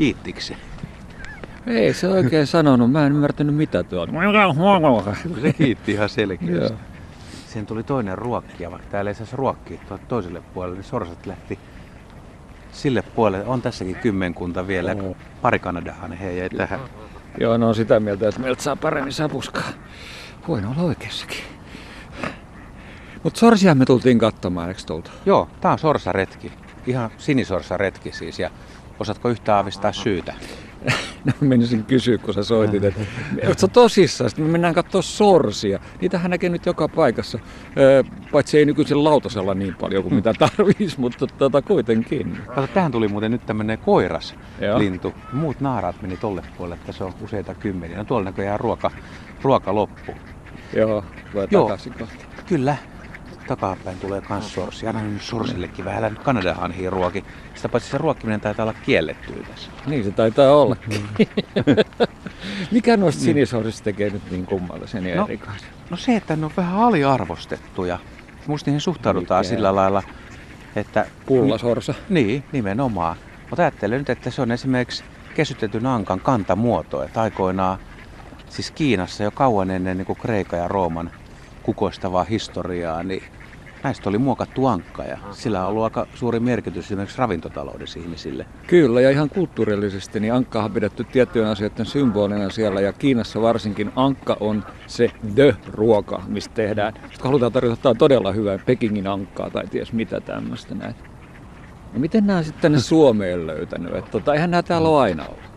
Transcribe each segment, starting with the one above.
Kiittikö se? Ei se oikein sanonut, mä en ymmärtänyt mitä tuo Se kiitti ihan selkeästi. Sen tuli toinen ruokkija, vaikka täällä ei saisi ruokkia tuolta toiselle puolelle, niin sorsat lähti sille puolelle. On tässäkin kymmenkunta vielä. Pari Kanadahan he jäi tähän. Joo, no on sitä mieltä, että meiltä saa paremmin sapuskaa. Voin olla oikeassakin. Mutta sorsia me tultiin katsomaan, eikö tulta? Joo, tää on sorsaretki. Ihan sinisorsaretki siis. Ja osaatko yhtään aavistaa syytä? No menisin kysyä, kun sä soitit, että ootko tosissaan, me mennään katsoa sorsia. Niitähän näkee nyt joka paikassa, paitsi ei nykyisen lautasella niin paljon kuin mitä tarvitsisi, mutta tota, kuitenkin. Kato, tähän tuli muuten nyt tämmönen koiras lintu. Muut naaraat meni tolle puolelle, että se on useita kymmeniä. No tuolla näköjään ruoka, ruoka loppu. Joo, Joo. takaisin kohta. Kyllä. Takapäin tulee kans sorsi. Anna nyt sorsillekin vähän. Älä nyt Kanadahanhiin ruoki. Sitä paitsi se ruokkiminen taitaa olla kiellettyä tässä. Niin se taitaa ollakin. Mikä noista sinisorsista tekee nyt niin kummallisen ja No. erikoisen? No se, että ne on vähän aliarvostettuja. Musta niihin suhtaudutaan Mikä? sillä lailla, että... Pullasorsa. Niin, nimenomaan. Mutta ajattelen nyt, että se on esimerkiksi kesytetyn ankan kantamuoto. Että aikoinaan, siis Kiinassa jo kauan ennen niin kuin Kreikan ja Rooman kukoistavaa historiaa, niin näistä oli muokattu ankka ja sillä on ollut aika suuri merkitys esimerkiksi ravintotaloudessa ihmisille. Kyllä, ja ihan kulttuurillisesti, niin ankka on pidetty tiettyjen asioiden symbolina siellä, ja Kiinassa varsinkin ankka on se the-ruoka, mistä tehdään. Sitten halutaan tarjota jotain todella hyvää Pekingin ankkaa tai ties mitä tämmöistä näin. No miten nämä sitten tänne Suomeen löytänyt? Että tota, eihän nämä täällä ole aina ollut.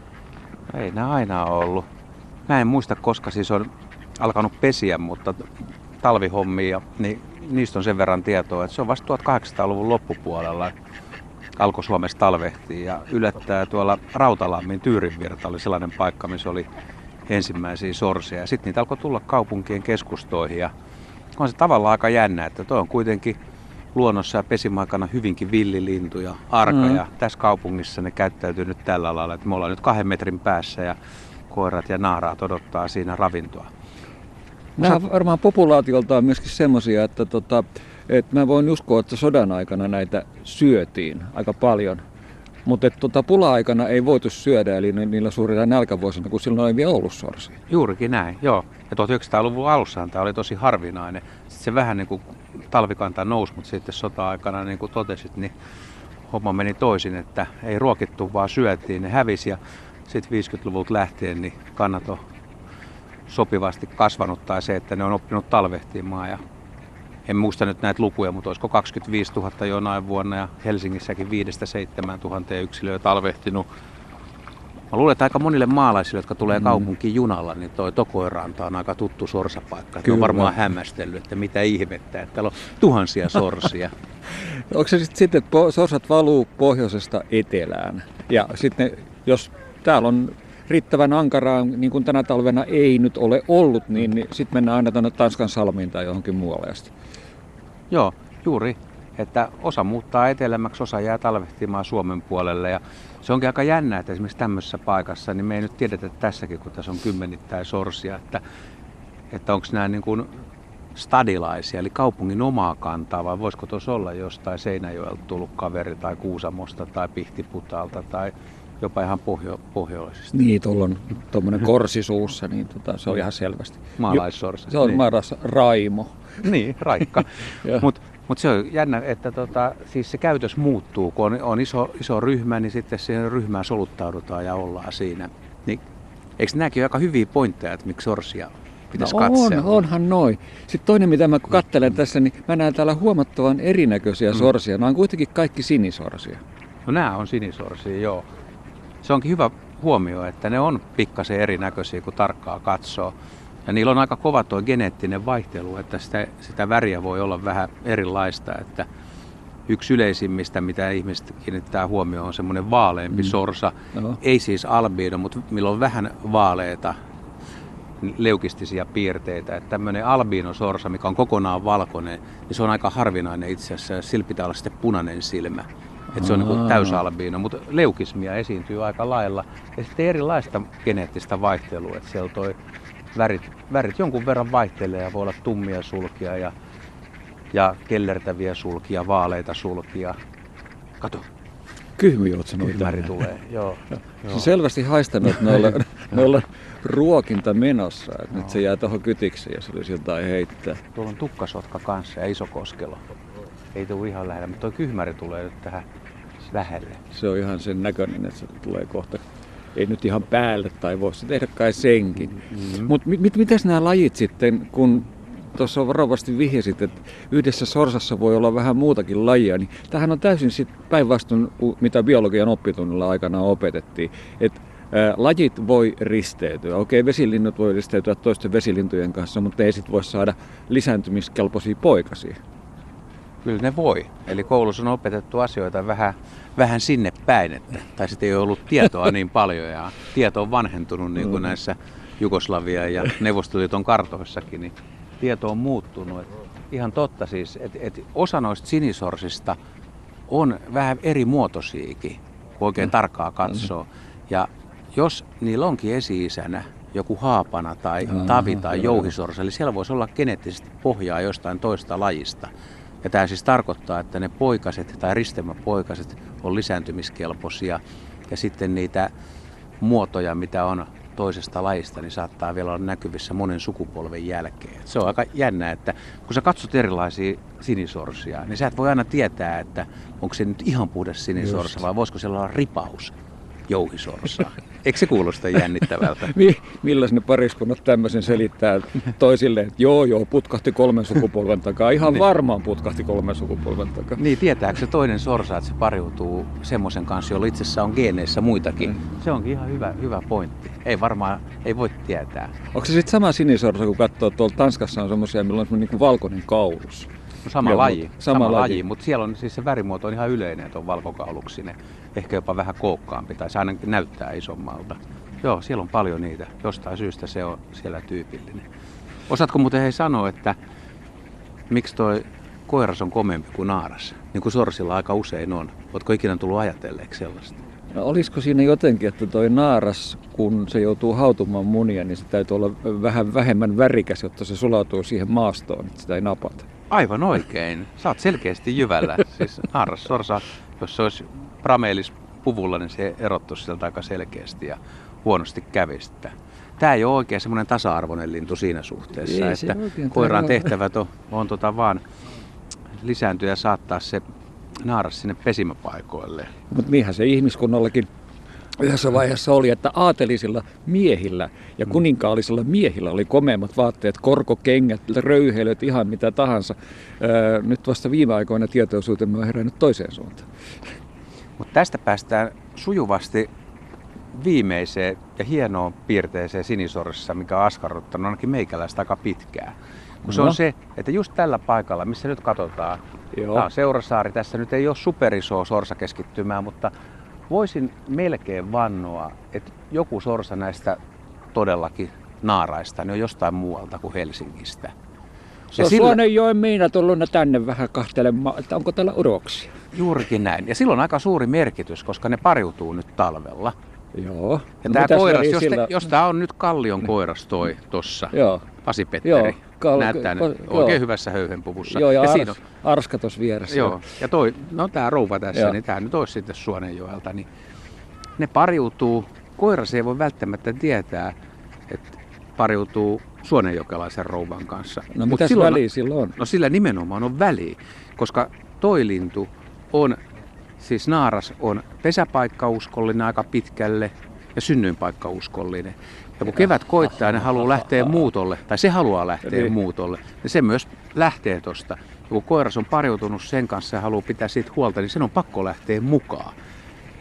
Ei nämä aina ole ollut. Mä en muista, koska siis on alkanut pesiä, mutta talvihommia, niin niistä on sen verran tietoa, että se on vasta 1800-luvun loppupuolella alkoi Suomessa talvehtia ja yllättää tuolla Rautalammin Tyyrinvirta oli sellainen paikka, missä oli ensimmäisiä sorsia. Ja sitten niitä alkoi tulla kaupunkien keskustoihin ja on se tavallaan aika jännä, että toi on kuitenkin luonnossa ja pesimaikana hyvinkin villilintu ja arka Mm. ja tässä kaupungissa ne käyttäytyy nyt tällä lailla, että me ollaan nyt kahden metrin päässä ja koirat ja naaraat odottaa siinä ravintoa. Nämä on varmaan populaatioltaan myöskin semmoisia, että, tota, että mä voin uskoa, että sodan aikana näitä syötiin aika paljon. Mutta tota, pula-aikana ei voitu syödä, eli ni- niillä suurilla nälkävuosina, kun silloin ei vielä ollut sorsia. Juurikin näin, joo. Ja 1900-luvun alussahan tämä oli tosi harvinainen. Sitten se vähän niin kuin talvikanta nousi, mutta sitten sota-aikana, niin kuin totesit, niin homma meni toisin, että ei ruokittu, vaan syötiin, ne hävisi. Ja sitten 50-luvulta lähtien niin kannat on sopivasti kasvanut tai se, että ne on oppinut talvehtimaan. Ja en muista nyt näitä lukuja, mutta olisiko 25 000 jonain vuonna ja Helsingissäkin 5-7 000 yksilöä talvehtinut. Mä luulen, että aika monille maalaisille, jotka tulee Mm. kaupunkiin junalla, niin toi Tokoiranta on aika tuttu sorsapaikka. Kyllä. on varmaan hämmästellyt, että mitä ihmettä, että täällä on tuhansia sorsia. Onko se sitten, sit, että sorsat valuu pohjoisesta etelään? Ja sitten jos täällä on riittävän ankaraa, niin kuin tänä talvena ei nyt ole ollut, niin, sitten mennään aina tuonne Tanskan salmiin tai johonkin muualle asti. Joo, juuri. Että osa muuttaa etelämmäksi, osa jää talvehtimaan Suomen puolelle. Ja se onkin aika jännä, että esimerkiksi tämmöisessä paikassa, niin me ei nyt tiedetä tässäkin, kun tässä on kymmenittäin sorsia, että, että onko nämä niin kuin stadilaisia, eli kaupungin omaa kantaa, vai voisiko tuossa olla jostain Seinäjoelta tullut kaveri tai Kuusamosta tai Pihtiputalta tai jopa ihan pohjo- pohjoisesta. Niin, tuolla on tuommoinen korsi suussa, niin tota, se on ihan selvästi. Maalaissorsa. Se on Niin. Maras Raimo. Niin, raikka. Mutta mut se on jännä, että tota, siis se käytös muuttuu. Kun on, on iso, iso ryhmä, niin sitten siihen ryhmään soluttaudutaan ja ollaan siinä. Niin, eikö nämäkin ole aika hyviä pointteja, että miksi sorsia pitäisi no katsella? on, onhan noin. Sitten toinen, mitä mä katselen tässä, niin mä näen täällä huomattavan erinäköisiä Mm. sorsia. Nämä on kuitenkin kaikki sinisorsia. No nämä on sinisorsia, joo. Se onkin hyvä huomio, että ne on pikkasen erinäköisiä, kun tarkkaa katsoo. Ja niillä on aika kova tuo geneettinen vaihtelu, että sitä, sitä väriä voi olla vähän erilaista. Että yksi yleisimmistä, mitä ihmiset kiinnittää huomioon, on semmoinen vaaleampi Mm. sorsa. No. Ei siis albiino, mutta millä on vähän vaaleita leukistisia piirteitä. Että tämmöinen albiinosorsa, mikä on kokonaan valkoinen, niin se on aika harvinainen itse asiassa. Sillä pitää olla sitten punainen silmä. Että se on niin täysalbiino, mutta leukismia esiintyy aika lailla. Ja sitten erilaista geneettistä vaihtelua, että siellä toi värit, värit jonkun verran vaihtelee ja voi olla tummia sulkia ja, ja kellertäviä sulkia, vaaleita sulkia. Kato, Kyhmyjoutseno Kyhmäri tulee, joo. Se selvästi haistanut, että noilla, noilla ruokinta menossa. Että nyt se jää tuohon kytiksi ja se olisi jotain heittää. Tuolla on tukkasotka kanssa ja iso koskelo. Ei tule ihan lähellä, mutta tuo kyhmäri tulee nyt tähän lähelle. Se on ihan sen näköinen, että se tulee kohta. Ei nyt ihan päälle tai voisi se tehdä kai senkin. Mm-hmm. Mutta mit, mit, mitäs nämä lajit sitten, kun tuossa varovasti vihjasit, että yhdessä sorsassa voi olla vähän muutakin lajia, niin tähän on täysin sitten päinvastoin, mitä biologian oppitunnilla aikana opetettiin. Että lajit voi risteytyä. Okei, vesilinnut voi risteytyä toisten vesilintujen kanssa, mutta ei sitten voi saada lisääntymiskelpoisia poikasia. Kyllä ne voi. Eli koulussa on opetettu asioita vähän, vähän sinne päin, että, tai sitten ei ole ollut tietoa niin paljon ja tieto on vanhentunut niin kuin mm. näissä Jugoslavia ja Neuvostoliiton kartoissakin, niin tieto on muuttunut. Et ihan totta siis, että et osa noista sinisorsista on vähän eri muotoisiakin, kun oikein mm. tarkkaa katsoo. Ja jos niillä onkin esi-isänä joku haapana tai tavi tai jouhisorsa, eli siellä voisi olla geneettisesti pohjaa jostain toista lajista. Ja tämä siis tarkoittaa, että ne poikaset tai ristemäpoikaset on lisääntymiskelpoisia. Ja sitten niitä muotoja, mitä on toisesta lajista, niin saattaa vielä olla näkyvissä monen sukupolven jälkeen. Se on aika jännä, että kun sä katsot erilaisia sinisorsia, niin sä et voi aina tietää, että onko se nyt ihan puhdas sinisorsa vai voisiko siellä olla ripaus jouhisorsaa. Eikö se kuulosta jännittävältä? Millä ne pariskunnat tämmöisen selittää toisille, että joo joo, putkahti kolmen sukupolven takaa. Ihan niin. varmaan putkahti kolmen sukupolven takaa. Niin, tietääkö se toinen sorsa, että se pariutuu semmoisen kanssa, jolla itsessä on geeneissä muitakin? Mm. Se onkin ihan hyvä, hyvä pointti. Ei varmaan, ei voi tietää. Onko se sitten sama sinisorsa, kun katsoo tuolla Tanskassa on semmoisia, millä on semmoinen niin valkoinen kaulus? No sama Joo, laji, sama, sama laji. laji. mutta siellä on siis se värimuoto on ihan yleinen, että on valkokauluksinen. Ehkä jopa vähän kookkaampi, tai se ainakin näyttää isommalta. Joo, siellä on paljon niitä. Jostain syystä se on siellä tyypillinen. Osaatko muuten hei sanoa, että miksi toi koiras on komempi kuin naaras? Niin kuin sorsilla aika usein on. Oletko ikinä tullut ajatelleeksi sellaista? No, olisiko siinä jotenkin, että toi naaras, kun se joutuu hautumaan munia, niin se täytyy olla vähän vähemmän värikäs, jotta se sulautuu siihen maastoon, että sitä ei napata? Aivan oikein. Oot selkeästi jyvällä. Siis naaras sorsa, jos se olisi prameelis puvulla, niin se erottuisi sieltä aika selkeästi ja huonosti kävisi. Tämä ei ole oikein semmoinen tasa-arvoinen lintu siinä suhteessa, ei, että koiraan tehtävät on, on tota vaan lisääntyä ja saattaa se naaras sinne pesimäpaikoille. Mutta niinhän se ihmiskunnallakin yhdessä vaiheessa oli, että aatelisilla miehillä ja mm. kuninkaallisilla miehillä oli komeimmat vaatteet, korkokengät, röyhelöt, ihan mitä tahansa. Nyt vasta viime aikoina tietoisuutemme on herännyt toiseen suuntaan. Mutta tästä päästään sujuvasti viimeiseen ja hienoon piirteeseen sinisorissa, mikä on askarruttanut ainakin meikäläistä aika pitkään. Kun no. se on no. se, että just tällä paikalla, missä nyt katsotaan, Joo. tämä on Seurasaari, tässä nyt ei ole superisoa sorsakeskittymää, mutta voisin melkein vannoa, että joku sorsa näistä todellakin naaraista niin on jostain muualta kuin Helsingistä. Se on sillä... Suonenjoen Miina tullut tänne vähän kahtelemaan, että onko täällä uroksia. Juurikin näin. Ja silloin on aika suuri merkitys, koska ne pariutuu nyt talvella. Joo. Ja no tämä koiras, jos, sillä... jos tämä on nyt Kallion koiras toi tossa, Joo. Pasi Petteri, Joo. Kal- näyttää ko- oikein joo. hyvässä höyhenpuvussa. Joo, ja, ja ars, siinä on... arska tuossa vieressä. Joo, ja toi, no tämä rouva tässä, joo. niin tämä nyt olisi sitten Suonenjoelta, niin ne pariutuu, koiras ei voi välttämättä tietää, että pariutuu suonenjokelaisen rouvan kanssa. No mitä silloin, väliä silloin on? No sillä nimenomaan on väli, koska toi lintu on, siis naaras on pesäpaikkauskollinen aika pitkälle ja synnyinpaikkauskollinen. Ja kun kevät koittaa ne haluaa lähteä muutolle, tai se haluaa lähteä niin. muutolle, niin se myös lähtee tosta. Ja kun koiras on pariutunut sen kanssa ja haluaa pitää siitä huolta, niin sen on pakko lähteä mukaan.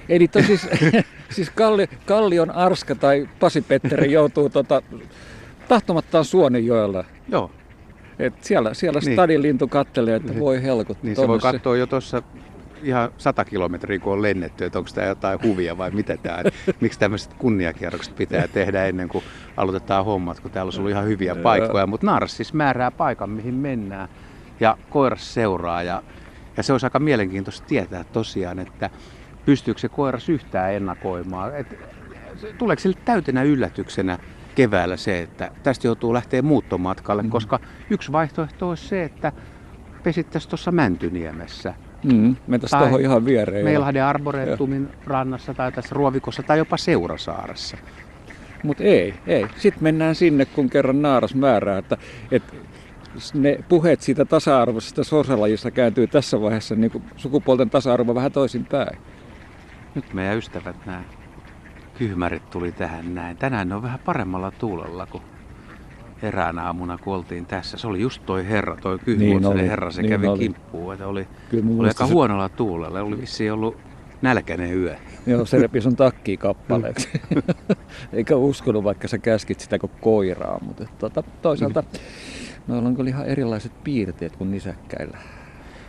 Eli siis, siis Kalli, Kallion Arska tai Pasi Petteri joutuu tota, tahtomattaan Suonenjoella. Joo. Et siellä siellä niin. stadin lintu kattelee, että voi helkut. Niin se voi katsoa jo tuossa ihan sata kilometriä, kun on lennetty, että onko tämä jotain huvia vai mitä tämä, miksi tämmöiset kunniakierrokset pitää tehdä ennen kuin aloitetaan hommat, kun täällä on ollut ihan hyviä paikkoja. Mutta naaras siis määrää paikan, mihin mennään ja koiras seuraa ja, ja se olisi aika mielenkiintoista tietää tosiaan, että pystyykö se koiras yhtään ennakoimaan. Et, tuleeko sille täytenä yllätyksenä keväällä se, että tästä joutuu lähteä muuttomatkalle, mm-hmm. koska yksi vaihtoehto olisi se, että pesittäisiin tuossa Mäntyniemessä Mm, Tai tuohon ihan viereen. Meilahden Arboretumin rannassa tai tässä Ruovikossa tai jopa Seurasaaressa. Mutta ei, ei. Sitten mennään sinne, kun kerran naaras määrää, että, että ne puheet siitä tasa-arvoisesta sorsalajista kääntyy tässä vaiheessa niin kuin sukupuolten tasa-arvo vähän toisinpäin. Nyt meidän ystävät, nämä kyhmärit tuli tähän näin. Tänään ne on vähän paremmalla tuulella kuin eräänä aamuna, kun oltiin tässä. Se oli just toi herra, toi Niin kyhmuotsinen oli, herra, se niin kävi oli. kimppuun. Että oli, Kyllä oli aika se, huonolla tuulella. Oli vissiin ollut nälkäinen yö. joo, se repi sun takkiin kappaleeksi. Eikä uskonut, vaikka sä käskit sitä kuin koiraa. Mutta tota, toisaalta noilla on kyllä ihan erilaiset piirteet kuin nisäkkäillä.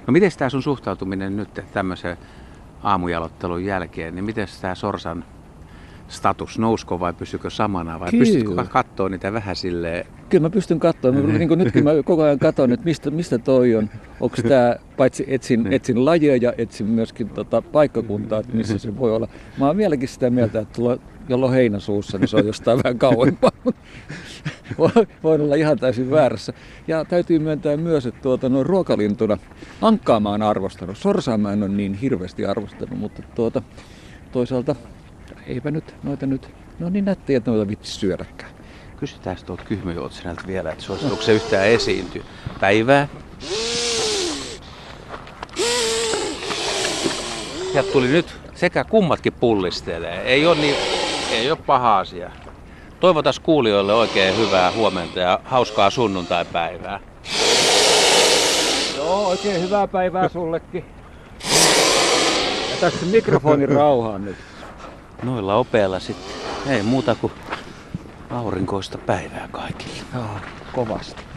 No miten tämä sun suhtautuminen nyt tämmöisen aamujalottelun jälkeen, niin miten tämä Sorsan status, nousko vai pysykö samana vai Kyllä. pystytkö katsoa niitä vähän silleen, Kyllä mä pystyn katsoa. Mä, niin kuin nytkin mä koko ajan katson, että mistä, mistä toi on. Onko tämä, paitsi etsin, Niin. etsin lajeja ja etsin myöskin tota paikkakuntaa, että missä se voi olla. Mä oon vieläkin sitä mieltä, että tuolla jolloin heinäsuussa, niin se on jostain vähän kauempaa. Voin olla ihan täysin väärässä. Ja täytyy myöntää myös, että tuota, noin ruokalintuna ankkaa mä oon arvostanut. Sorsaa mä en ole niin hirveästi arvostanut, mutta tuota, toisaalta eipä nyt noita nyt, no niin nättejä, että noita vitsi syödäkään. kysytään tuolta kyhmyjuotsenelta vielä, että suosituuko se yhtään esiintyä. Päivää. Ja tuli nyt sekä kummatkin pullistelee. Ei ole, niin, ei ole paha asia. Toivotas kuulijoille oikein hyvää huomenta ja hauskaa sunnuntaipäivää. Joo, oikein hyvää päivää sullekin. Ja tässä mikrofonin rauhaan nyt. Noilla opeilla sitten ei muuta kuin aurinkoista päivää kaikille. Joo, kovasti.